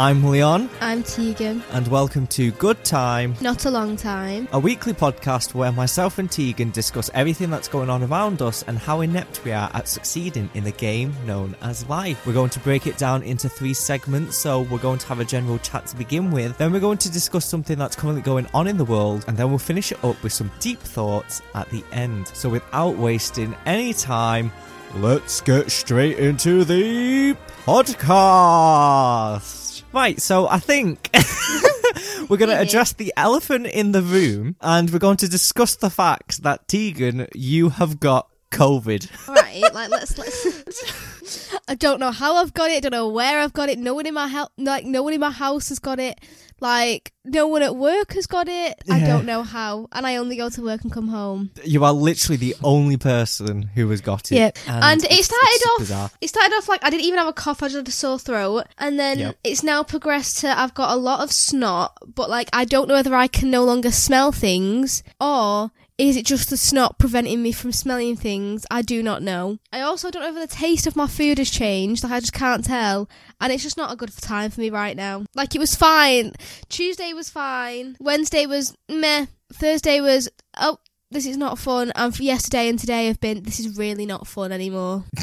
I'm Leon, I'm Tegan. and welcome to Good Time, Not a long time. a weekly podcast where myself and Tegan discuss everything that's going on around us and how inept we are at succeeding in the game known as life. We're going to break it down into three segments, so we're going to have a general chat to begin with, then we're going to discuss something that's currently going on in the world, and then we'll finish it up with some deep thoughts at the end. So without wasting any time, let's get straight into the podcast. Right, so I think we're going to address the elephant in the room and we're going to discuss the fact that Tegan, you have got COVID. Right, like let's let's. I don't know how I've got it. I don't know where I've got it. No one in my house, like no one in my house has got it. Like no one at work has got it. I don't know how, and I only go to work and come home. You are literally the only person who has got it. Yep. And it it's- started off- bizarre. It started off like I didn't even have a cough. I just had a sore throat, and then Yep. it's now progressed to I've got a lot of snot, but like I don't know whether I can no longer smell things or is it just the snot preventing me from smelling things? I do not know. I also don't know if the taste of my food has changed. Like I just can't tell, and it's just not a good time for me right now. Like it was fine. Tuesday was fine. Wednesday was meh. Thursday was oh. This is not fun. And for yesterday and today have been. This is really not fun anymore.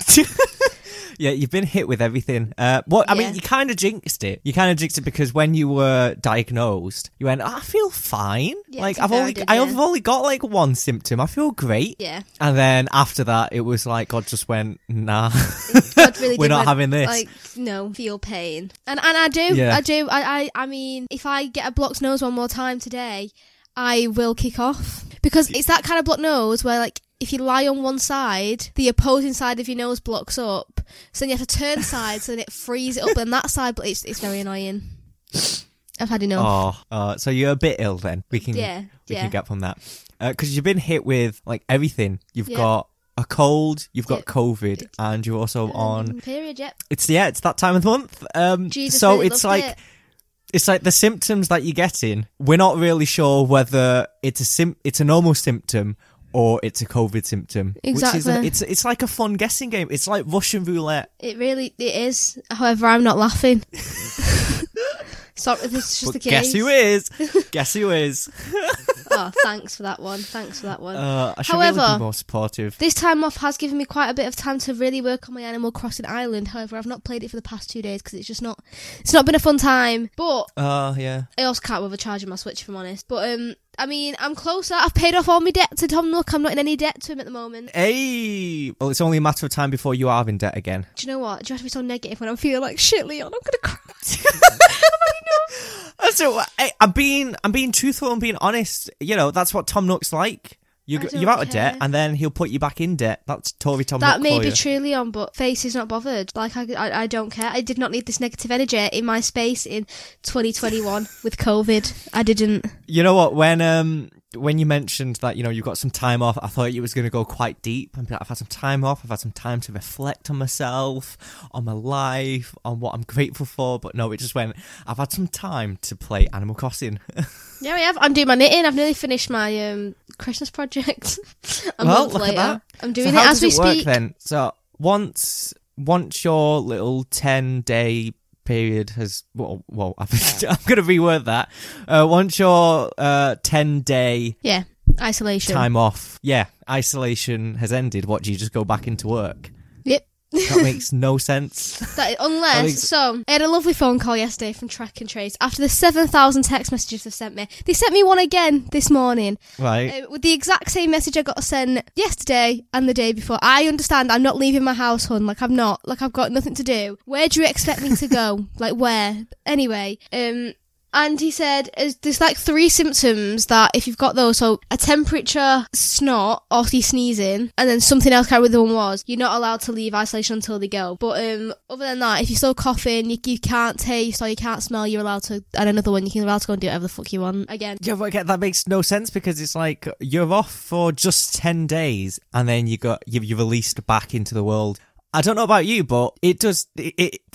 Yeah, you've been hit with everything. Uh, what I Yeah. mean, you kind of jinxed it. You kind of jinxed it because when you were diagnosed, you went, "I feel fine. Yeah, like I've only, did, I've yeah. only got like one symptom. I feel great." Yeah. And then after that, it was like God just went, "Nah, God really we're not went, having this." Like, no, feel pain. And and I do. I do. I, I I mean, if I get a blocked nose one more time today, I will kick off because it's that kind of blocked nose where like. If you lie on one side, the opposing side of your nose blocks up. So then you have to turn sides, so then it frees it up, and that side, but it's, it's very annoying. I've had enough. Oh, uh, so you're a bit ill then. We can yeah, we yeah. can get from that because you've been hit with like everything. You've Yeah. got a cold, you've got Yep. COVID, and you're also on. Um, period. Yep. It's yeah, it's that time of the month. Um, Jesus so really it's like it. It's like the symptoms that you're getting. We're not really sure whether it's a sim- it's a normal symptom or it's a COVID symptom. Which is a, Exactly. it's it's like a fun guessing game. It's like Russian roulette. It really it is. However, I'm not laughing. Sorry, this is just But the case. guess who is? guess who is? Oh, thanks for that one. Thanks for that one. Uh, I should really However- be more supportive. This time off has given me quite a bit of time to really work on my Animal Crossing Island. However, I've not played it for the past two days because it's just not. It's not been a fun time. But Uh, yeah. I also can't bother charging my Switch if I'm honest. But um, I mean, I'm closer. I've paid off all my debt to Tom Nook. I'm not in any debt to him at the moment. Hey, well, it's only a matter of time before you are in debt again. Do you know what? Do you have to be so negative when I'm feeling like shit, Leon? I'm gonna cry. So I, I'm being, I'm being truthful and being honest. You know, that's what Tom Nook's like. You, you're out of debt, and then he'll put you back in debt. That's Tory Tom That Nook may be true, Leon, but face is not bothered. Like I, I, I don't care. I did not need this negative energy in my space in 2021 with COVID. I didn't. You know what? When um when you mentioned that you know you got some time off, I thought you was going to go quite deep. and be like, I've had some time off. I've had some time to reflect on myself, on my life, on what I'm grateful for. But no, it just went. I've had some time to play Animal Crossing. Yeah, I have. I'm doing my knitting. I've nearly finished my um, Christmas project. a Well, month look at later. I'm doing so it as we it work speak. then? So once once your little ten day period has well, well I'm going to reword that. Uh, once your uh, ten day Yeah, isolation. time off, yeah, isolation has ended. What do you just go back into work? That makes no sense. That, unless, think- so, I had a lovely phone call yesterday from Track and Trace. After the 7,000 text messages they've sent me, they sent me one again this morning. Right. Uh, with the exact same message I got sent yesterday and the day before. I understand I'm not leaving my house, hun. Like I'm not. Like I've got nothing to do. Where do you expect me to go? like where? Anyway, um, and he said there's like three symptoms that if you've got those, so a temperature, snot, or sneezing, and then something else. Can't remember the one was. You're not allowed to leave isolation until they go. But um, other than that, if you're still coughing, you, you can't taste or you can't smell, you're allowed to. And another one, you can allowed to go and do whatever the fuck you want again. Yeah, but that makes no sense because it's like you're off for just ten days and then you got you you're released back into the world. I don't know about you, but it does. It, it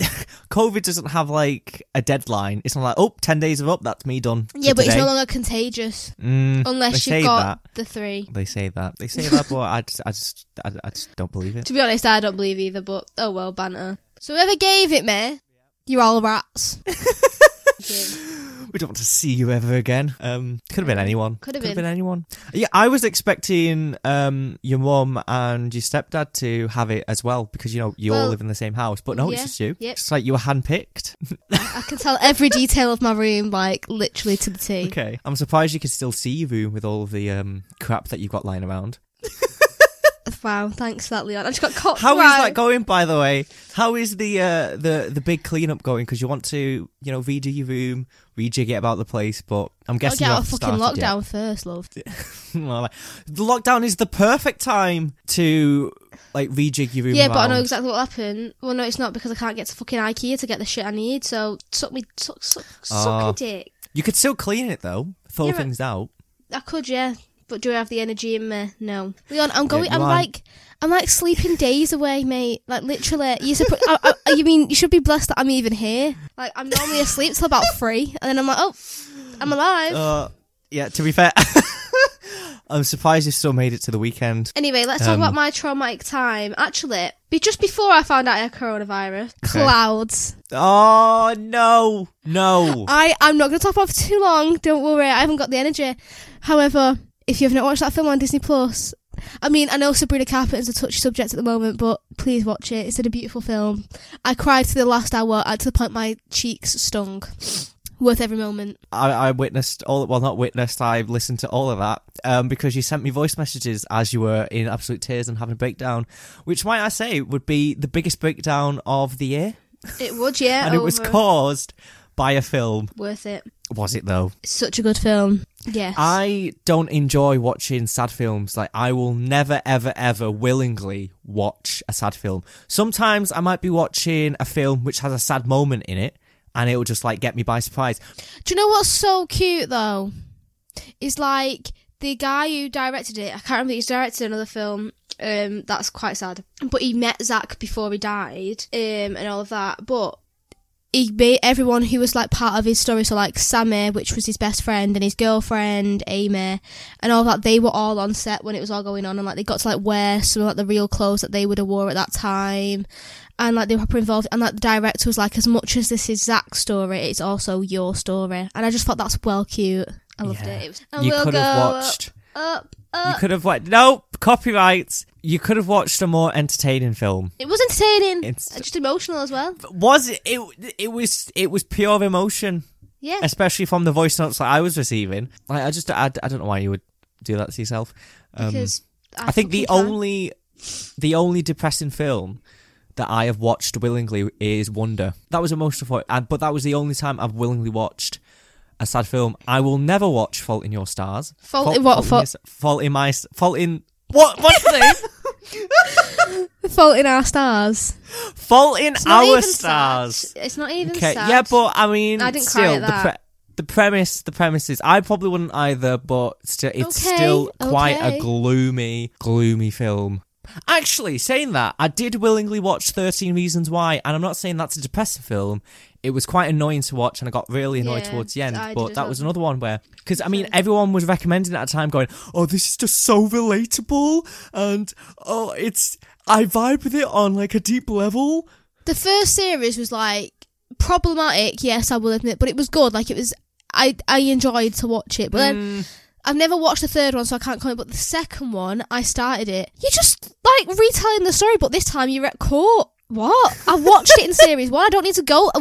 COVID doesn't have like a deadline. It's not like oh, 10 days are up. That's me done. Yeah, but it's no longer contagious Mm, unless you've got that. the three. They say that. They say that, but I just, I just, I, I just don't believe it. To be honest, I don't believe either. But oh well, banter. So whoever gave it me, You're all rats. We don't want to see you ever again. Um, could have been anyone. Could have been. been anyone. Yeah, I was expecting um your mum and your stepdad to have it as well because you know you all live in the same house. But no, it's just you. yep. It's like you were handpicked. I can tell every detail of my room, like literally to the T. okay, I'm surprised you can still see your room with all of the um crap that you've got lying around. Wow, thanks for that, Leon. I just got caught. How is right. that going, by the way? How is the uh, the the big cleanup going? Because you want to, you know, redo your room, rejig it about the place, but I'm I'll guessing get you out of fucking started yet. lockdown first, love. Well, like, the lockdown is the perfect time to like rejig your room. Yeah, but I know exactly what happened. Well, no, it's not because I can't get to fucking IKEA to get the shit I need. So suck me, suck, suck, suck Oh. me dick. You could still clean it though, throw Yeah, things out. I could, yeah, but do I have the energy in me? No. Leon, I'm going. you I'm like, I'm like sleeping days away, mate. Like literally, you should. I, I, you mean you should be blessed that I'm even here? Like I'm normally asleep till about three, and then I'm like, oh, I'm alive. Uh, yeah. To be fair, I'm surprised you still made it to the weekend. Anyway, let's talk Um, about my traumatic time. Actually, be just before I found out I had coronavirus, clouds. Oh no, no. I I'm not going to talk about for too long. Don't worry, I haven't got the energy. However, if you have not watched that film on Disney Plus, I mean, I know Sabrina Carpenter's a touchy subject at the moment, but please watch it. It's a beautiful film. I cried to the last hour, uh, to the point my cheeks stung. Worth every moment. I, I witnessed all. Well, not witnessed. I listened to all of that um, because you sent me voice messages as you were in absolute tears and having a breakdown, which might I say would be the biggest breakdown of the year, It would, yeah. and it was caused by a film. worth it. Was it though? It's such a good film. Yes. I don't enjoy watching sad films. Like I will never, ever, ever willingly watch a sad film. Sometimes I might be watching a film which has a sad moment in it, and it will just like get me by surprise. Do you know what's so cute though? Is like the guy who directed it. I can't remember. He's directed another film. Um, that's quite sad. But he met Zach before he died. Um, and all of that. But everyone who was like part of his story. So like Sammy, which was his best friend, and his girlfriend Amy, and all that. They were all on set when it was all going on, and like they got to like wear some of like the real clothes that they would have wore at that time. And like they were proper involved, and like the director was like, as much as this is Zach's story, it's also your story. And I just thought that's well cute. I loved Yeah. it. it was, and you we'll could go have watched. up, You could have watched. No copyrights. You could have watched a more entertaining film. It was entertaining, It's- just emotional as well. Was it? It, it was. It was pure emotion, Yeah, especially from the voice notes that I was receiving. Like I just, I, I don't know why you would do that to yourself. Um, because I think the can. only, the only depressing film that I have watched willingly is Wonder. That was emotional for it, but that was the only time I've willingly watched a sad film. I will never watch Fault in Your Stars. Fault in what? Fault- Your- fault in my Fault in what? What's the name? Fault in Our Stars. Fault in Our Stars. Sad. It's not even Okay, sad. yeah, but I mean, I didn't cry still at the that. pre- the premise, the premise is I probably wouldn't either, but still, it's Okay, still quite okay. a gloomy, gloomy film. Actually, saying that, I did willingly watch Thirteen Reasons Why, and I'm not saying that's a depressing film. It was quite annoying to watch, and I got really annoyed Yeah, towards the end. I but that was another one where, because I mean, everyone was recommending it at the time, going, "Oh, this is just so relatable," and oh, it's I vibe with it on like a deep level. the first series was like problematic. Yes, I will admit, but it was good. Like it was. I I enjoyed to watch it, but then Mm. I've never watched the third one, so I can't comment. But the second one, I started it. You're just like retelling the story, but this time you're at court. What? I watched it in series one. I don't need to go.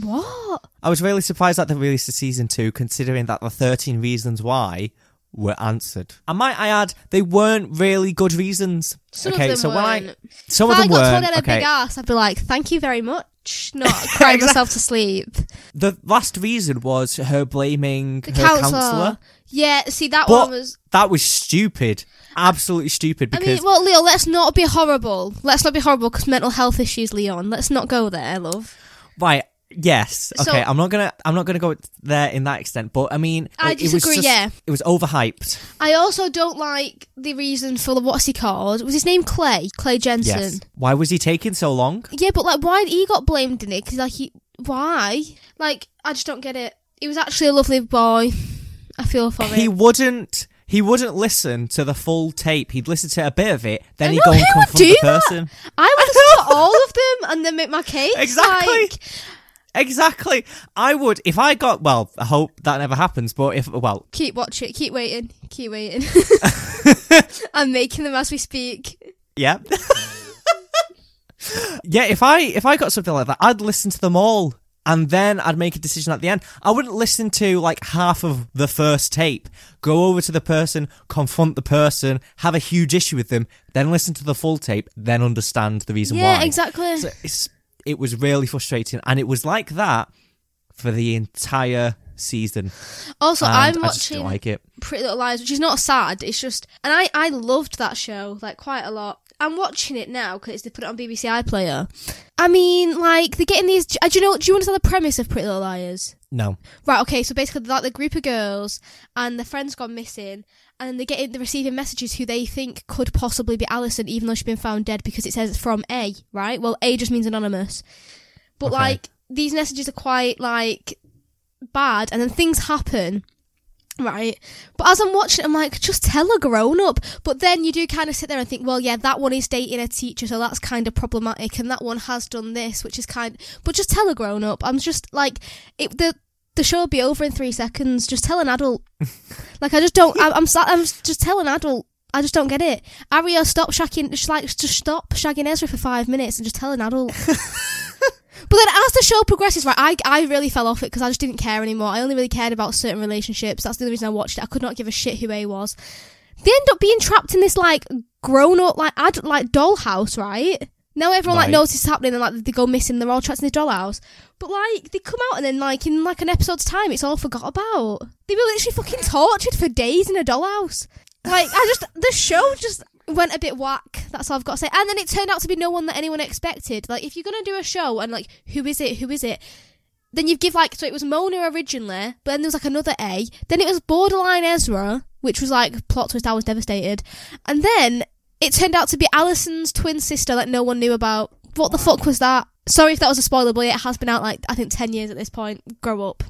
What? I was really surprised that they released a season two, considering that the 13 reasons why were answered. And might I add, they weren't really good reasons. Some okay, of them so when I some if of I them got told weren't. I had a okay, big ass, I'd be like, "Thank you very much." Not crying myself to sleep. the last reason was her blaming The her counselor. counselor. Yeah, see that But one was. that was stupid, absolutely stupid. I Because mean, well, Leo, let's not be horrible. Let's not be horrible because mental health issues, Leon. Let's not go there, love. right, yes, So- okay, I'm not gonna I'm not gonna go there in that extent. But I mean, I like, it was disagree, just- yeah. it was overhyped. I also don't like the reason for the what's he called? Was his name Clay? Clay Jensen. Yes. Why was he taking so long? Yeah, but like, why he got blamed in it? Because like, he, why? Like, I just don't get it. He was actually a lovely boy. I feel for him. he wouldn't he wouldn't listen to the full tape. He'd listen to a bit of it, then I he'd know, go and confront the that? person. I would listen to all of them and then make my case. Exactly. Like, Exactly. I would if I got well. I hope that never happens. But if well, Keep watching. Keep waiting. Keep waiting. I'm making them as we speak. yeah, yeah. If I if I got something like that, I'd listen to them all, and then I'd make a decision at the end. I wouldn't listen to like half of the first tape. Go over to the person, confront the person, have a huge issue with them, then listen to the full tape, then understand the reason Yeah, why. Yeah, exactly. So it's, it was really frustrating, and it was like that for the entire season. Also, and I'm watching like it. Pretty Little Liars, which is not sad. It's just, and I I loved that show like quite a lot. I'm watching it now because they put it on BBC iPlayer. I mean, like they're getting these. uh, Do you know? Do you understand the premise of Pretty Little Liars? No. Right. Okay. So basically, like the group of girls and their friends gone missing, and they get in, they're receiving messages who they think could possibly be Alison, even though she's been found dead because it says it's from A. Right. Well, A just means anonymous, but Okay. like these messages are quite like bad, and then things happen. Right, but as I'm watching, it, I'm like, just tell a grown up. But then you do kind of sit there and think, well, yeah, that one is dating a teacher, so that's kind of problematic, and that one has done this, which is kind. But just tell a grown up. I'm just like, it, the the show will be over in three seconds. Just tell an adult. like I just don't. I, I'm sat- I'm just tell an adult. I just don't get it. Aria, stop shagging. Just like just stop shagging Ezra for five minutes and just tell an adult. But then as the show progresses, right, I, I really fell off it because I just didn't care anymore. I only really cared about certain relationships. That's the only reason I watched it. I could not give a shit who A was. They end up being trapped in this like grown up like ad, like dollhouse, right? Now everyone like Right. knows it's happening and like they go missing. They're all trapped in the dollhouse. But like they come out and then like in like an episode's time, it's all forgot about. They were literally fucking tortured for days in a dollhouse. Like I just the show just went a bit whack. That's all I've got to say. And then it turned out to be no one that anyone expected. Like if you're gonna do a show and like who is it? Who is it? Then you give like so it was Mona originally, but then there was like another A. Then it was borderline Ezra, which was like plot twist. I was devastated, and then it turned out to be Alison's twin sister that no one knew about. What the fuck was that? Sorry if that was a spoiler, but it has been out like I think ten years at this point. Grow up.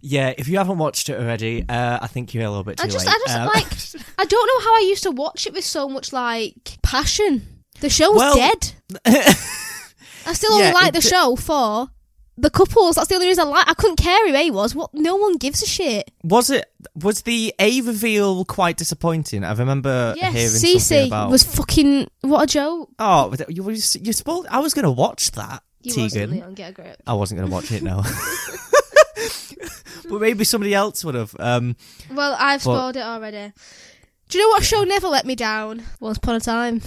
Yeah, if you haven't watched it already, uh, I think you're a little bit too I just, late. I just Uh, like, I don't know how I used to watch it with so much like passion. The show was Well- dead. I still only Yeah, like the it- show for the couples. That's the only reason I like. I couldn't care who A was. What? No one gives a shit. was it was the A reveal quite disappointing? I remember Yes, hearing something about. was fucking what a joke. oh, you you you spoiled. I was going to watch that. You Tegan. Leon. Get a grip. I wasn't going to watch it. No. but maybe somebody else would have. Um, Well, I've But- spoiled it already. Do you know what show never let me down? Once upon a time.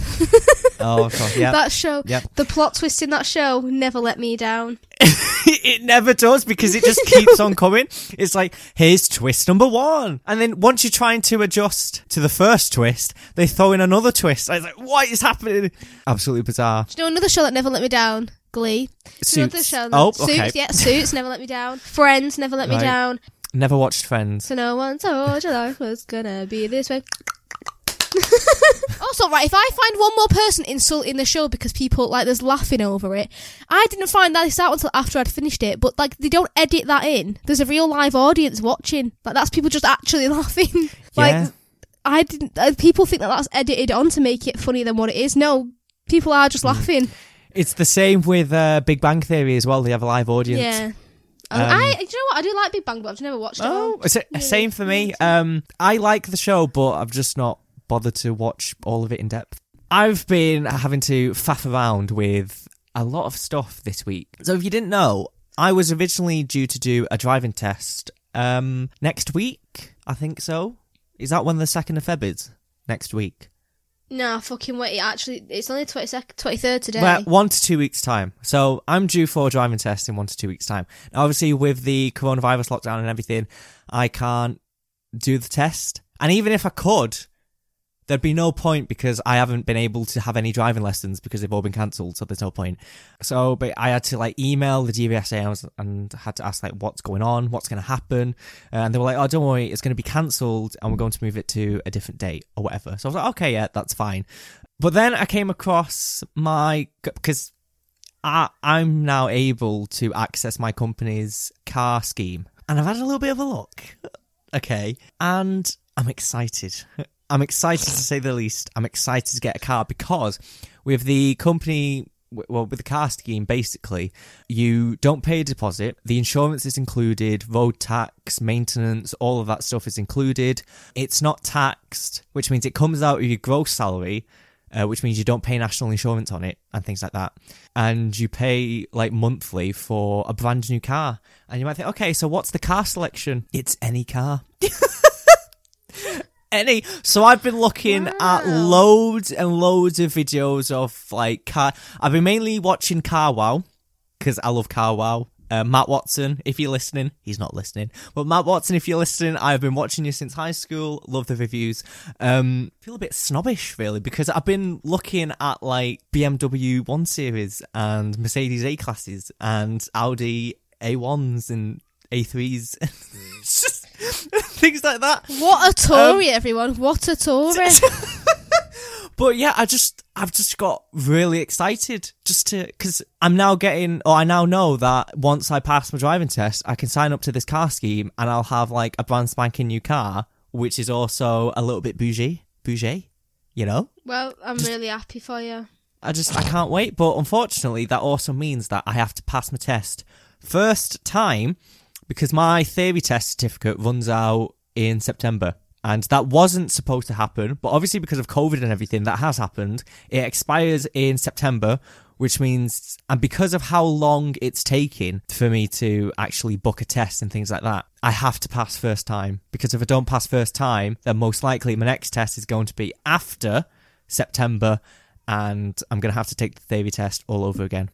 oh, of course, yeah. That show. Yep. The plot twist in that show never let me down. it never does because it just keeps on coming. It's like, here's twist number one. And then once you're trying to adjust to the first twist, they throw in another twist. I was like, what is happening? Absolutely bizarre. Do you know another show that never let me down? Glee. Do you know another Suits. show? Oh, Suits, okay. yeah, Suits never let me down. Friends never let me down. Never watched Friends. So no one told you life was gonna be this way. Also, right, if I find one more person insulting the show because people like there's laughing over it, I didn't find this out until after I'd finished it. But like they don't edit that in. There's a real live audience watching. Like that's people just actually laughing. like Yeah. I didn't. Uh, people think that that's edited on to make it funnier than what it is. No, people are Mm. just laughing. It's the same with uh, Big Bang Theory as well. They have a live audience. Yeah. Um, I, do you know what? I do like Big Bang, but I've never watched it. all. Oh, it's a- same for me. Um, I like the show, but I've just not bothered to watch all of it in depth. I've been having to faff around with a lot of stuff this week. So if you didn't know, I was originally due to do a driving test um, next week. I think so. Is that when the second of Feb is? Next week. No, fucking wait. Actually, it's only 22nd, 23rd today. Well, one to two weeks time. So I'm due for a driving test in one to two weeks time. Now, obviously, with the coronavirus lockdown and everything, I can't do the test. And even if I could, there'd be no point because I haven't been able to have any driving lessons because they've all been cancelled. So there's no point. So, but I had to like email the DVSA and, had to ask like what's going on, what's going to happen, uh, and they were like, "Oh, don't worry, it's going to be cancelled, and we're going to move it to a different date or whatever." So I was like, "Okay, yeah, that's fine." But then I came across my because I I'm now able to access my company's car scheme, and I've had a little bit of a look. Okay, and I'm excited. I'm excited to say the least. I'm excited to get a car because with the company well, with the car scheme, basically, you don't pay a deposit. The insurance is included, road tax, maintenance, all of that stuff is included. It's not taxed, which means it comes out of your gross salary, uh, which means you don't pay national insurance on it and things like that. And you pay like monthly for a brand new car. And you might think, okay, so what's the car selection? It's any car. any. So I've been looking at loads and loads of videos of like car. I've been mainly watching Car Wow because I love Car Wow. Uh, Matt Watson, if you're listening, he's not listening, but Matt Watson, if you're listening, I've been watching you since high school. Love the reviews. Um, feel a bit snobbish really because I've been looking at like BMW One Series and Mercedes A classes and Audi A1s and A3s. it's just things like that. What a Tory, Um, everyone! What a Tory! But yeah, I just I've just got really excited just to because I'm now getting or I now know that once I pass my driving test, I can sign up to this car scheme and I'll have like a brand spanking new car, which is also a little bit bougie, bougie, you know. well, I'm really happy for you. I just I can't wait. But unfortunately, that also means that I have to pass my test first time because my theory test certificate runs out in September. And that wasn't supposed to happen, but obviously because of COVID and everything, that has happened. It expires in September, which means, and because of how long it's taking for me to actually book a test and things like that, I have to pass first time. Because if I don't pass first time, then most likely my next test is going to be after September, and I'm going to have to take the theory test all over again.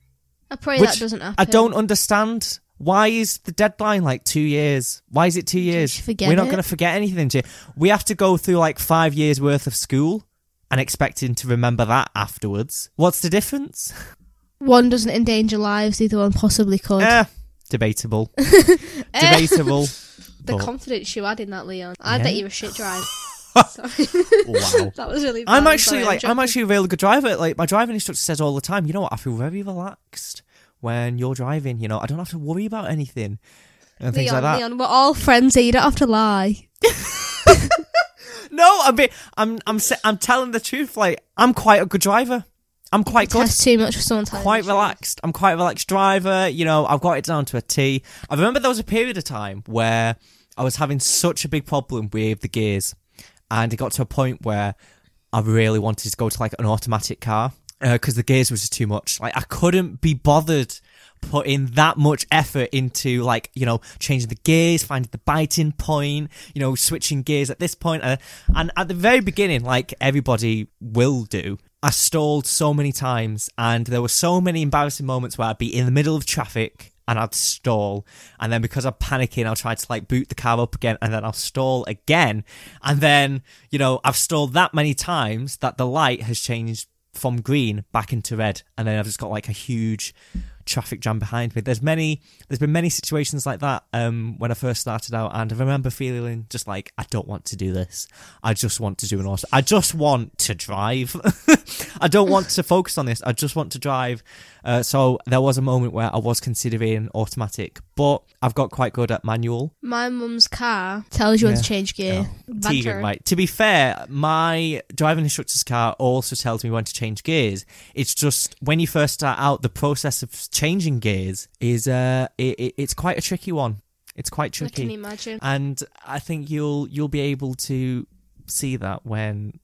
I pray Which that doesn't happen. I don't understand. Why is the deadline like two years? Why is it two years? We're not going to forget anything. Jay. We have to go through like five years worth of school and expecting to remember that afterwards. What's the difference? One doesn't endanger lives; the other one possibly could. Eh, debatable. Debatable. the but- confidence you had in that, Leon. I Yeah. bet you're a shit driver. Sorry. wow. that was really. I'm actually sorry, like I'm joking. actually a really good driver. Like my driving instructor says all the time, you know what? I feel very relaxed when you're driving. You know, I don't have to worry about anything and things like that. Leon, we're all friends here. You don't have to lie. No, I'm be, I'm I'm I'm telling the truth. Like I'm quite a good driver. I'm quite good. Too much for someone Quite relaxed. I'm quite a relaxed driver. You know, I've got it down to a T. I remember there was a period of time where I was having such a big problem with the gears, and it got to a point where I really wanted to go to like an automatic car because the gears was just too much. Like I couldn't be bothered putting that much effort into like you know changing the gears, finding the biting point, you know switching gears at this point. Uh, and at the very beginning, like everybody will do, I stalled so many times, and there were so many embarrassing moments where I'd be in the middle of traffic and I'd stall, and then because I'm panicking, I'll try to like boot the car up again, and then I'll stall again, and then you know I've stalled that many times that the light has changed from green back into red, and then I've just got like a huge traffic jam behind me. There's many, there's been many situations like that um, when I first started out, and I remember feeling just like I don't want to do this. I just want to do an auto. I just want to drive. I don't want to focus on this. I just want to drive. Uh, so there was a moment where I was considering automatic, but I've got quite good at manual. My mum's car tells you when to change gear. Tegan, right? To be fair, my driving instructor's car also tells me when to change gears. It's just when you first start out, the process of changing gears is uh, it, it, it's quite a tricky one. It's quite tricky. I can imagine. and I think you'll you'll be able to see that when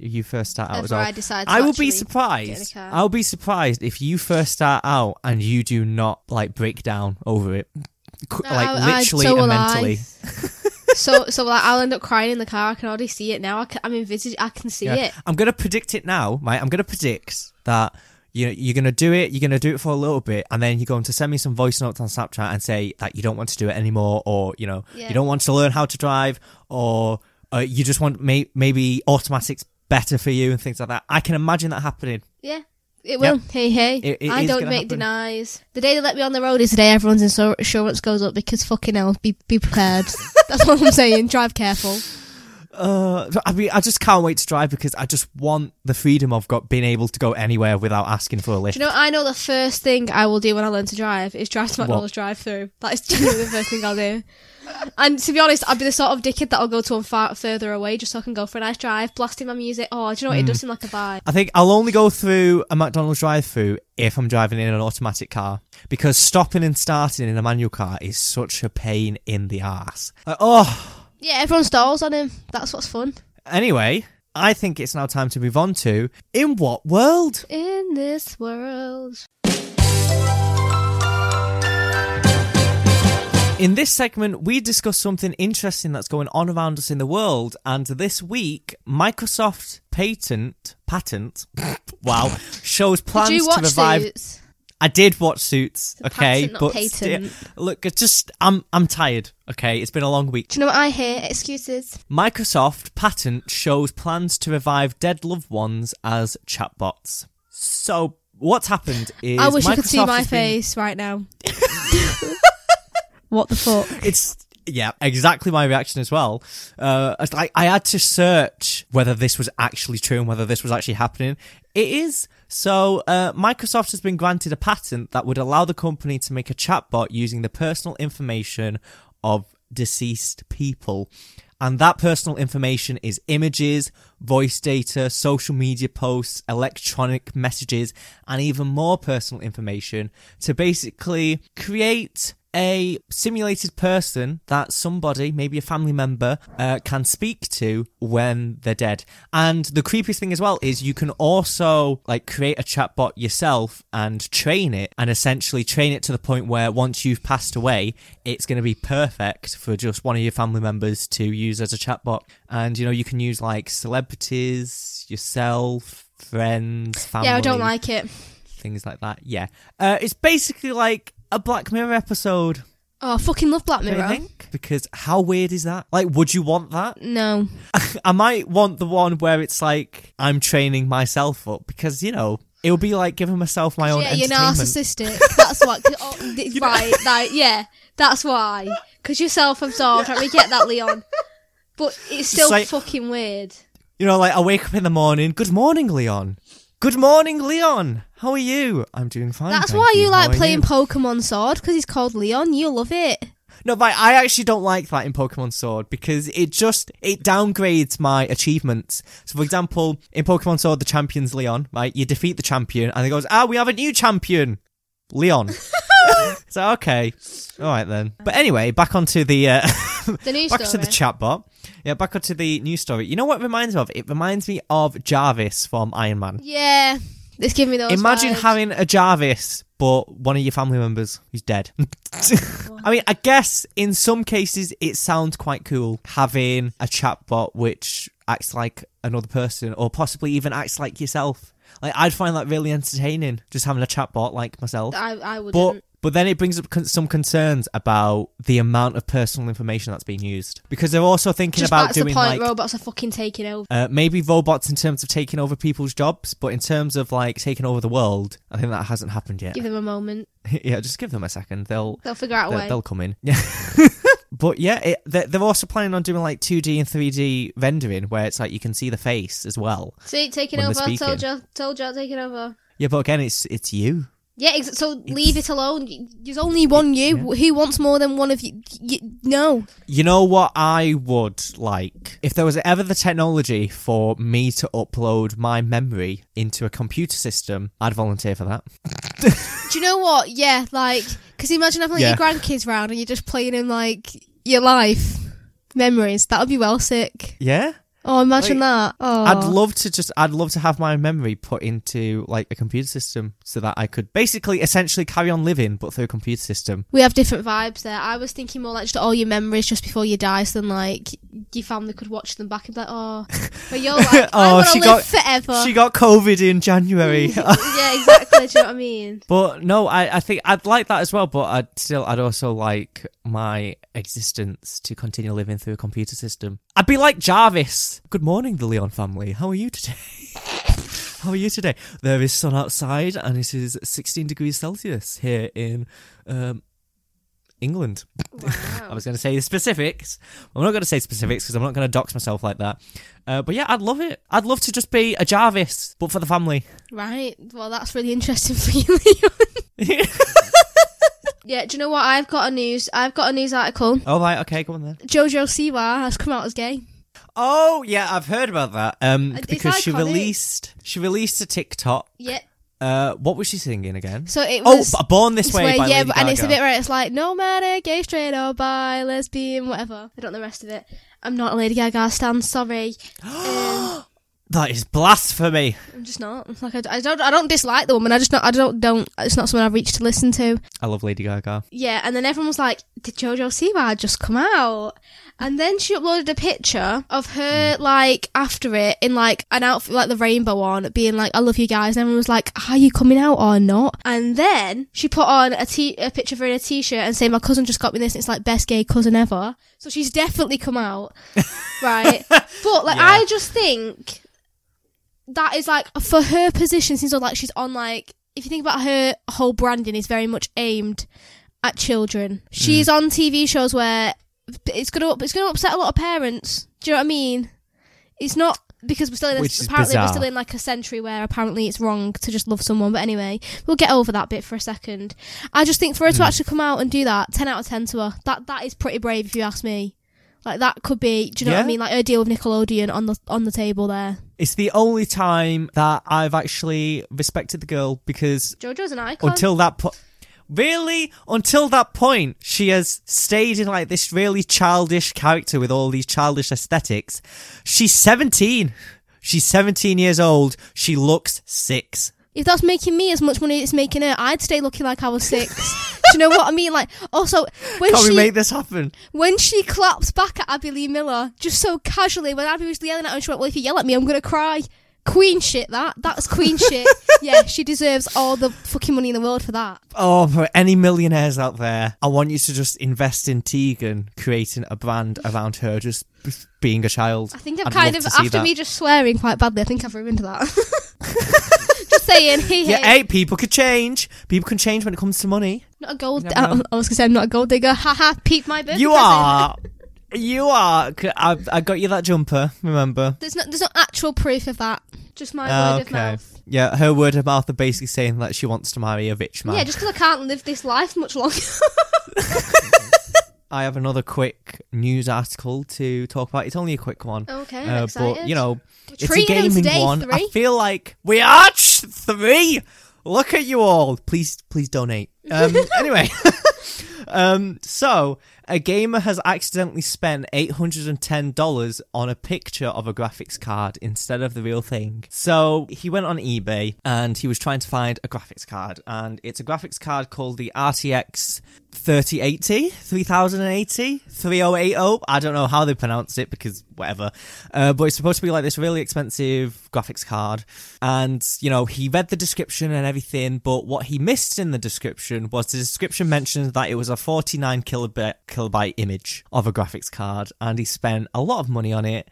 you first start out as well. I decide to I will be get in a surprised. I'll be surprised if you first start out and you do not like break down over it, No, like I- I- literally so and mentally. so, so like, I'll end up crying in the car. I can already see it now. I can, I'm envisaging. I can see Yeah. it. I'm gonna predict it now, right? I'm gonna predict that you know, you're gonna do it. You're gonna do it for a little bit, and then you're going to send me some voice notes on Snapchat and say that you don't want to do it anymore, or you know, Yeah. you don't want to learn how to drive, or uh, you just want may- maybe automatics better for you and things like that. I can imagine that happening. Yeah. It will. Hey, hey. It- it I don't make happen. denies. The day they let me on the road is the day everyone's insurance goes up because fucking hell, be be prepared. That's what I'm saying. Drive careful. Uh, I mean, I just can't wait to drive because I just want the freedom of got being able to go anywhere without asking for a lift. Do you know? I know the first thing I will do when I learn to drive is drive to McDonald's drive-through. That is genuinely the first thing I'll do. And to be honest, I'd be the sort of dickhead that I'll go to one far further away just so I can go for a nice drive, blasting my music. Oh, do you know what? It does seem like a vibe. I think I'll only go through a McDonald's drive-through if I'm driving in an automatic car because stopping and starting in a manual car is such a pain in the ass. Like, oh, Yeah, everyone stalls on him. That's what's fun. anyway, I think it's now time to move on to in what world? In this world. In this segment, we discuss something interesting that's going on around us in the world, and this week, Microsoft patent patent wow shows plans Did you to revive. Suits? I did watch Suits, okay, patent, but sti- look, it's just I'm I'm tired. Okay, it's been a long week. Do you know what I hear? Excuses. Microsoft patent shows plans to revive dead loved ones as chatbots. So what's happened is I wish Microsoft you could see my has been- face right now. what the fuck? It's yeah, exactly my reaction as well. Uh, like I had to search whether this was actually true and whether this was actually happening. It is. So uh, Microsoft has been granted a patent that would allow the company to make a chatbot using the personal information of deceased people. And that personal information is images, voice data, social media posts, electronic messages, and even more personal information to basically create a simulated person that somebody, maybe a family member, uh, can speak to when they're dead. And the creepiest thing as well is you can also like create a chatbot yourself and train it and essentially train it to the point where once you've passed away, it's going to be perfect for just one of your family members to use as a chatbot. And you know, you can use like celebrities, yourself, friends, family Yeah, I don't like it. things like that. Yeah, uh, it's basically like a Black Mirror episode. Oh, I fucking love Black Mirror. think? Because how weird is that? Like, would you want that? No. I might want the one where it's like I'm training myself up because you know it would be like giving myself my own Yeah, you're narcissistic. That's why. Oh, right, Like, yeah, that's why. Because you're self-absorbed. Right, we get that, Leon. But it's still like- fucking weird. You know, like I wake up in the morning. Good morning, Leon. Good morning, Leon. How are you? I'm doing fine. That's why you like playing you? Pokemon Sword because he's called Leon. You love it. No, but I actually don't like that in Pokemon Sword because it just it downgrades my achievements. So, for example, in Pokemon Sword, the champion's Leon, right? You defeat the champion, and it goes, "Ah, we have a new champion, Leon." so, okay, all right then. But anyway, back onto the uh, The news back story. to the chatbot. Yeah, back onto the news story. You know what it reminds me of? It reminds me of Jarvis from Iron Man. yeah, it's giving me those. Imagine vibes. having a Jarvis, but one of your family members who's dead. I mean, I guess in some cases it sounds quite cool having a chatbot which acts like another person, or possibly even acts like yourself. Like I'd find that really entertaining, just having a chatbot like myself. I, I wouldn't. But but then it brings up con- some concerns about the amount of personal information that's being used because they're also thinking Just about to the doing point, like robots are fucking taking over. uh, maybe robots in terms of taking over people's jobs, but in terms of like taking over the world, I think that hasn't happened yet. Give them a moment. yeah, just give them a second. They'll They'll figure out a they'll, way. they'll come in. Yeah. but yeah, it, they're, they're also planning on doing like 2D and 3D rendering where it's like you can see the face as well. See, taking over. Told you. Told you. Taking over. Yeah, but again, it's it's you. Yeah, ex- so leave it alone. There's only one you. Who wants more than one of you? Y- no. You know what I would like? If there was ever the technology for me to upload my memory into a computer system, I'd volunteer for that. Do you know what? Yeah, like, because imagine having like, Yeah. your grandkids round and you're just playing in like your life memories. That would be well sick. Yeah? Oh, imagine that. Oh, I'd love to just I'd love to have my memory put into like a computer system so that I could basically essentially carry on living but through a computer system. we have different vibes there. I was thinking more like just all your memories just before you die, so then like your family could watch them back and be like, oh, but you're like, oh, she live got- forever. She got COVID in January. yeah, exactly. Do you know what I mean? but no, I, I think I'd like that as well, but I'd still I'd also like my existence to continue living through a computer system. I'd be like Jarvis. Good morning, the Leon family. How are you today? How are you today? There is sun outside and it is 16 degrees Celsius here in um England. Wow. I was going to say the specifics. I'm not going to say specifics because I'm not going to dox myself like that. Uh, but yeah, I'd love it. I'd love to just be a Jarvis, but for the family. Right. Well, that's really interesting for you, Leon. Yeah, do you know what? I've got a news. I've got a news article. oh right, okay, go on then. Jojo Siwa has come out as gay. Oh yeah, I've heard about that. Um, It's because she iconic. released she released a TikTok. Yeah. Uh, what was she singing again? So it Oh, was. B- Born This Way by yeah, Lady and it's a Gaga. bit where it's like no matter gay, straight or bi, lesbian, whatever. I don't know the rest of it. I'm not a Lady Gaga stan. Sorry, um, That is blasphemy. I'm just not. Like I, I don't. I don't dislike the woman. I just not. I don't. Don't. It's not someone I've reached to listen to. I love Lady Gaga. Yeah, and then everyone was like, "Did JoJo Siwa just come out?" And then she uploaded a picture of her like after it in like an outfit like the rainbow one, being like, "I love you guys." And everyone was like, "Are you coming out or not?" And then she put on a t a picture of her in a t-shirt and saying, "My cousin just got me this. And it's like best gay cousin ever." So she's definitely come out, right? But like, Yeah. I just think that is like for her position, since like she's on like if you think about her whole branding is very much aimed at children. She's Mm. on TV shows where it's gonna it's gonna upset a lot of parents. Do you know what I mean? It's not because we're still in a, Which apparently we're still in like a century where apparently it's wrong to just love someone. But anyway, we'll get over that bit for a second. I just think for her to Mm. actually come out and do that, ten out of ten to her. That that is pretty brave if you ask me. Like that could be, do you know what I mean? Like her deal with Nickelodeon on the on the table there. It's the only time that I've actually respected the girl because JoJo's an icon. until that point, really, until that point, she has stayed in like this really childish character with all these childish aesthetics. She's 17. She's 17 years old. She looks six. if that's making me as much money as it's making her, I'd stay looking like I was six. Do you know what I mean? Like, also when Can she we make this happen? when she claps back at Abby Lee Miller just so casually, when Abby was yelling at her, and she went, "Well, if you yell at me, I'm gonna cry." Queen shit. That that's queen shit. Yeah, she deserves all the fucking money in the world for that. Oh, for any millionaires out there, I want you to just invest in Tegan, creating a brand around her just being a child. I think I've I'd kind of after that. me just swearing quite badly. I think I've ruined that. just saying, hey, Yeah, hey, hey, people could change. People can change when it comes to money. not a gold. You I, know. I was gonna say I'm not a gold digger. Haha, peep my birthday You present. are. You are. I, I got you that jumper, remember? There's no there's no actual proof of that. Just my Ah, word of mouth. Yeah, her word of mouth are basically saying that she wants to marry a rich man. Yeah, just because I can't live this life much longer. I have another quick news article to talk about. It's only a quick one. okay, I'm Uh, excited. but, you know, it's a Treating them gaming today, one. I three. feel like we are ch- three. Look at you all. Please, please donate. Um, anyway, um, so a gamer has accidentally spent eight hundred and ten dollars on a picture of a graphics card instead of the real thing. So he went on eBay and he was trying to find a graphics card, and it's a graphics card called the RTX 3080, 3080, 3080. I don't know how they pronounce it because whatever. Uh, but it's supposed to be like this really expensive graphics card. And, you know, he read the description and everything, but what he missed in the description was the description mentioned that it was a 49 kilobyte, kilobyte image of a graphics card. And he spent a lot of money on it.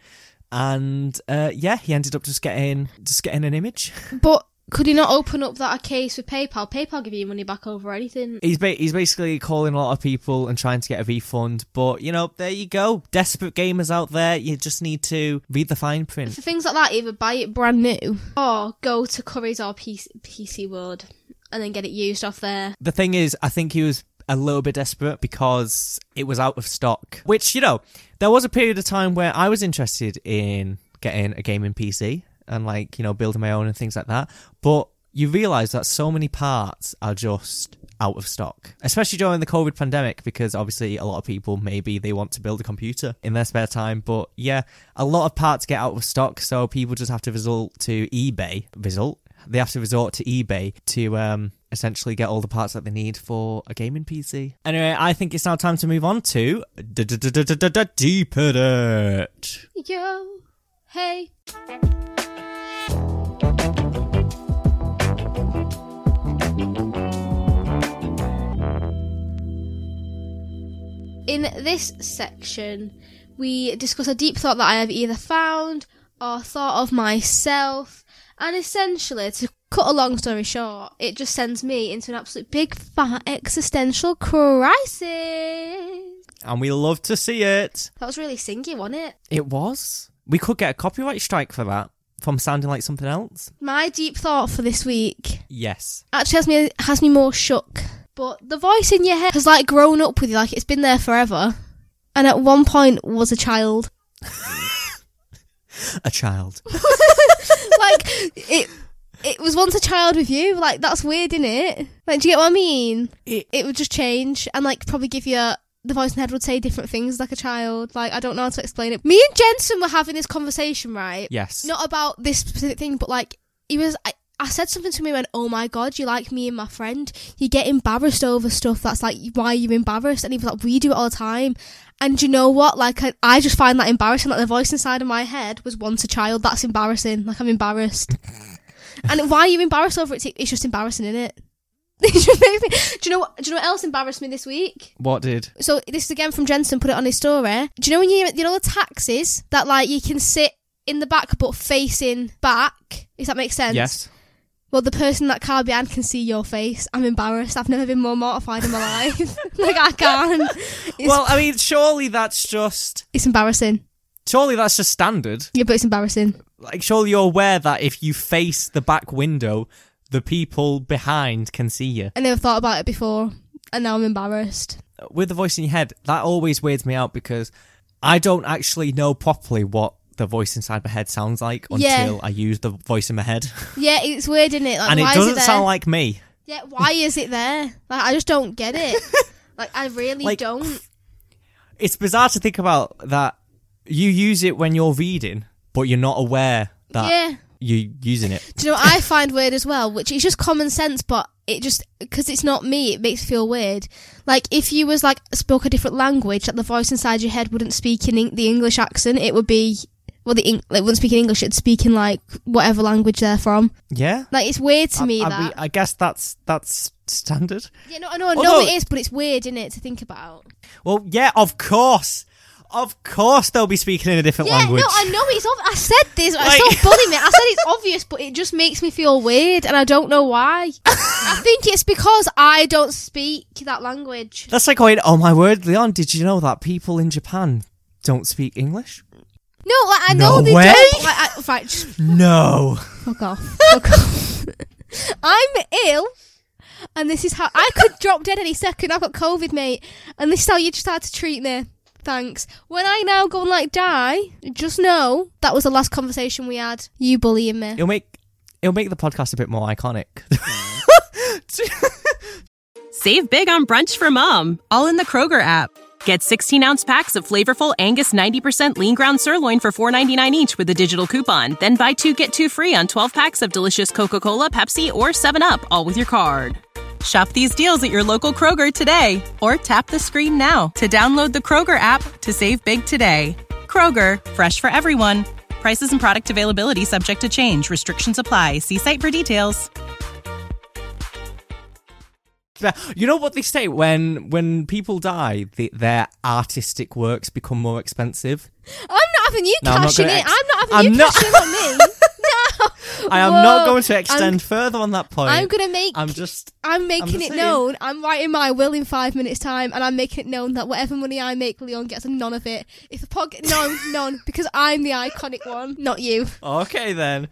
And, uh, yeah, he ended up just getting, just getting an image. But could he not open up that case with PayPal? PayPal give you money back over anything. He's ba- he's basically calling a lot of people and trying to get a refund, but you know, there you go. Desperate gamers out there, you just need to read the fine print. For things like that, either buy it brand new or go to Curry's or PC, PC World and then get it used off there. The thing is, I think he was a little bit desperate because it was out of stock. Which you know, there was a period of time where I was interested in getting a gaming PC and like you know building my own and things like that, but you realise that so many parts are just out of stock, especially during the COVID pandemic, because obviously a lot of people maybe they want to build a computer in their spare time. But yeah, a lot of parts get out of stock, so people just have to resort to eBay. Result? They have to resort to eBay to um, essentially get all the parts that they need for a gaming PC. Anyway, I think it's now time to move on to Deeper Dirt. Yo, hey. In this section, we discuss a deep thought that I have either found or thought of myself, and essentially to cut a long story short, it just sends me into an absolute big fat existential crisis. And we love to see it. That was really singy, wasn't it? It was. We could get a copyright strike for that from sounding like something else. My deep thought for this week Yes. actually has me has me more shook. But the voice in your head has like grown up with you, like it's been there forever. And at one point was a child. A child. like it it was once a child with you. Like that's weird, isn't it? Like do you get what I mean? It- it would just change and like probably give you a, the voice in the head would say different things like a child. Like I don't know how to explain it. Me and Jensen were having this conversation, right? Yes. Not about this specific thing, but like he was. I, I said something to me and went, "Oh my god, you like me and my friend? You get embarrassed over stuff that's like why are you embarrassed?" And he was like, "We do it all the time." And you know what? Like I, I just find that embarrassing. Like the voice inside of my head was once a child. That's embarrassing. Like I'm embarrassed. and why are you embarrassed over it? It's just embarrassing, isn't it? It just makes me- do you know what? Do you know what else embarrassed me this week? What did? So this is again from Jensen. Put it on his story. Do you know when you you know the taxis that like you can sit in the back but facing back? If that makes sense. Yes. Well, the person that car behind can see your face. I'm embarrassed. I've never been more mortified in my life. like I can't. It's, Well, I mean, surely that's just. it's embarrassing. Surely that's just standard. Yeah, but it's embarrassing. Like, surely you're aware that if you face the back window, the people behind can see you. I never thought about it before, and now I'm embarrassed. With the voice in your head, that always weirds me out because I don't actually know properly what the voice inside my head sounds like until Yeah. I use the voice in my head. Yeah, it's weird, isn't it? Like, and it why doesn't is it there? sound like me. Yeah, why is it there? Like I just don't get it. like I really Like, don't. It's bizarre to think about that you use it when you're reading, but you're not aware that Yeah. you're using it. Do you know what I find weird as well? Which is just common sense, but it just because it's not me, it makes me feel weird. Like if you was like spoke a different language, that the voice inside your head wouldn't speak in Eng- the English accent. It would be well, the Eng- like, it wouldn't speak in English. It'd speak in like whatever language they're from. Yeah. Like it's weird to me I, I, that. I guess that's that's standard. yeah, no, I know, I know Although- it is, but it's weird, isn't it, to think about? Well, yeah, of course. Of course they'll be speaking in a different Yeah, language. no, I know it's. Ob- I said this. I Like- stop bullying me. I said it's obvious, but it just makes me feel weird, and I don't know why. I think it's because I don't speak that language. That's like going, oh my word, Leon, did you know that people in Japan don't speak English? No, like, I know No they way. don't. but Like, I, right, just No. fuck off. Fuck off. I'm ill, and this is how I could drop dead any second. I've got COVID, mate, and this is how you just had to treat me. Thanks. When I now go and like die, just know that was the last conversation we had. You bullying me. It'll make it'll make the podcast a bit more iconic. Save big on brunch for mom, all in the Kroger app. Get 16 ounce packs of flavorful Angus 90% lean ground sirloin for $4.99 each with a digital coupon. Then buy two get two free on 12 packs of delicious Coca Cola, Pepsi, or 7UP, all with your card. Shop these deals at your local Kroger today or tap the screen now to download the Kroger app to save big today. Kroger, fresh for everyone. Prices and product availability subject to change. Restrictions apply. See site for details. you know what they say when when people die, the, their artistic works become more expensive. I'm not having you No, I'm not cash in gonna it. I'm not having I'm you not- cash in on me. I am Whoa. not going to I'm- extend further on that point. I'm gonna make. I'm just I'm making just it saying. known. I'm writing my will in five minutes' time, and I'm making it known that whatever money I make, Leon gets none of it. If the pod, none, none, because I'm the iconic one, not you. okay then.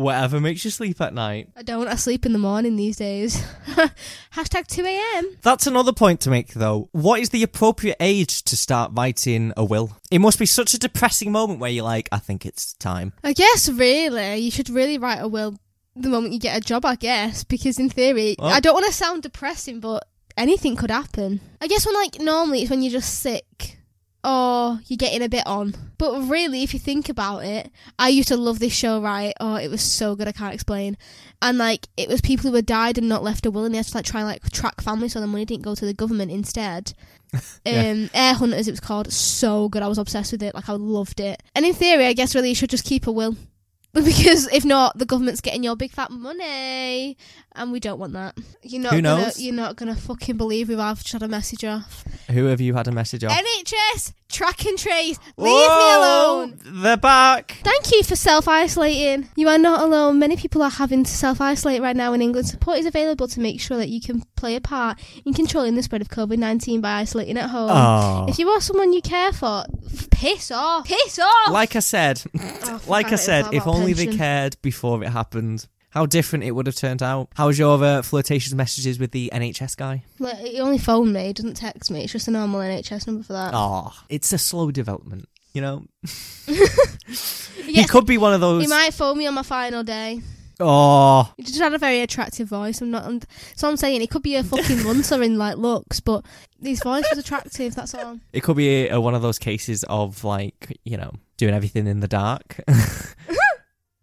Whatever makes you sleep at night. I don't. I sleep in the morning these days. Hashtag two a.m. That's another point to make, though. What is the appropriate age to start writing a will? It must be such a depressing moment where you're like, I think it's time. I guess really, you should really write a will the moment you get a job. I guess because in theory, Well- I don't want to sound depressing, but anything could happen. I guess when like normally it's when you're just sick or you're getting a bit on. But really, if you think about it, I used to love this show, right? Oh, it was so good, I can't explain. And like, it was people who had died and not left a will, and they had to like try and like track families so the money didn't go to the government instead. Yeah. Um, Heir Hunters, it was called. So good, I was obsessed with it. Like, I loved it. And in theory, I guess really you should just keep a will. Because if not, the government's getting your big fat money, and we don't want that. You're not Who gonna, knows? you're not gonna fucking believe who I've just had a message off. Who have you had a message off? NHS, Track and trace. Leave me alone. They're back. Thank you for self isolating. You are not alone. Many people are having to self isolate right now in England. Support is available to make sure that you can play a part in controlling the spread of COVID 19 by isolating at home. Oh. If you are someone you care for, piss off. Piss off. Like I said, Oh, like I said, if that only they cared before it happened, how different it would have turned out. How was your uh, flirtatious messages with the NHS guy? Like, he only phoned me, he doesn't text me. It's just a normal NHS number for that. Oh, it's a slow development. You know, he Yes, could be one of those. He might phone me on my final day. Oh, He just had a very attractive voice. I'm not. I'm, so I'm saying it could be a fucking monster in like looks, but his voice was attractive. That's all. it could be a, one of those cases of like you know doing everything in the dark.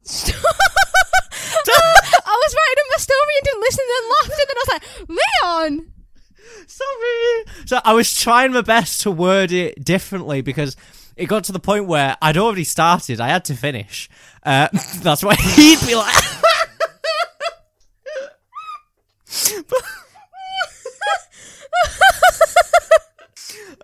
Was writing up my story and didn't listen and then laughed and then I was like, Leon. Sorry. So I was trying my best to word it differently because it got to the point where I'd already started. I had to finish. Uh, that's why he'd be like.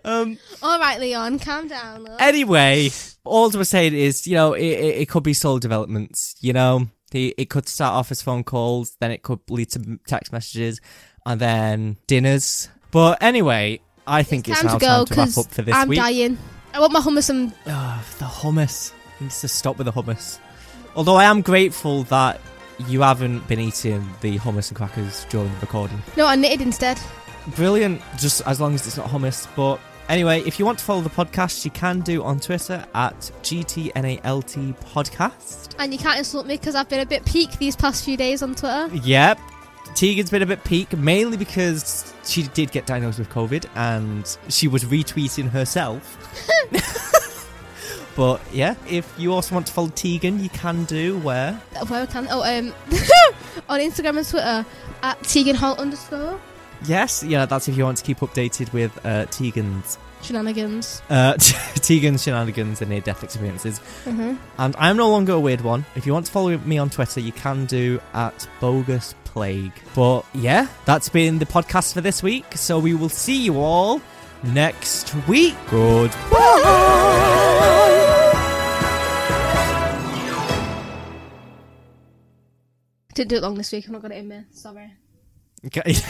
um. All right, Leon, calm down. Look. Anyway, all I was saying is, you know, it, it, it could be slow developments. You know, it, it could start off as phone calls, then it could lead to text messages, and then dinners. But anyway, I think it's, time now to go time to wrap up for this I'm week. dying. I want my hummus and Ugh, the hummus. He needs to stop with the hummus. Although I am grateful that you haven't been eating the hummus and crackers during the recording. no, I knitted instead. Brilliant, just as long as it's not hummus. But anyway, if you want to follow the podcast, you can do on Twitter at GTNALT Podcast. And you can't insult me because I've been a bit peak these past few days on Twitter. Yep. Tegan's been a bit peak, mainly because she did get diagnosed with COVID and she was retweeting herself. but yeah, if you also want to follow Tegan, you can do where? Where can. Oh, um, on Instagram and Twitter at Tegan Holt underscore Yes, yeah, that's if you want to keep updated with uh, Tegan's shenanigans. uh, Tegan's shenanigans and near-death experiences. Mm-hmm. And I'm no longer a weird one. If you want to follow me on Twitter, you can do at bogus plague. But yeah, that's been the podcast for this week. So we will see you all next week. Goodbye. Didn't do it long this week. I've not got it in me. Sorry. Okay.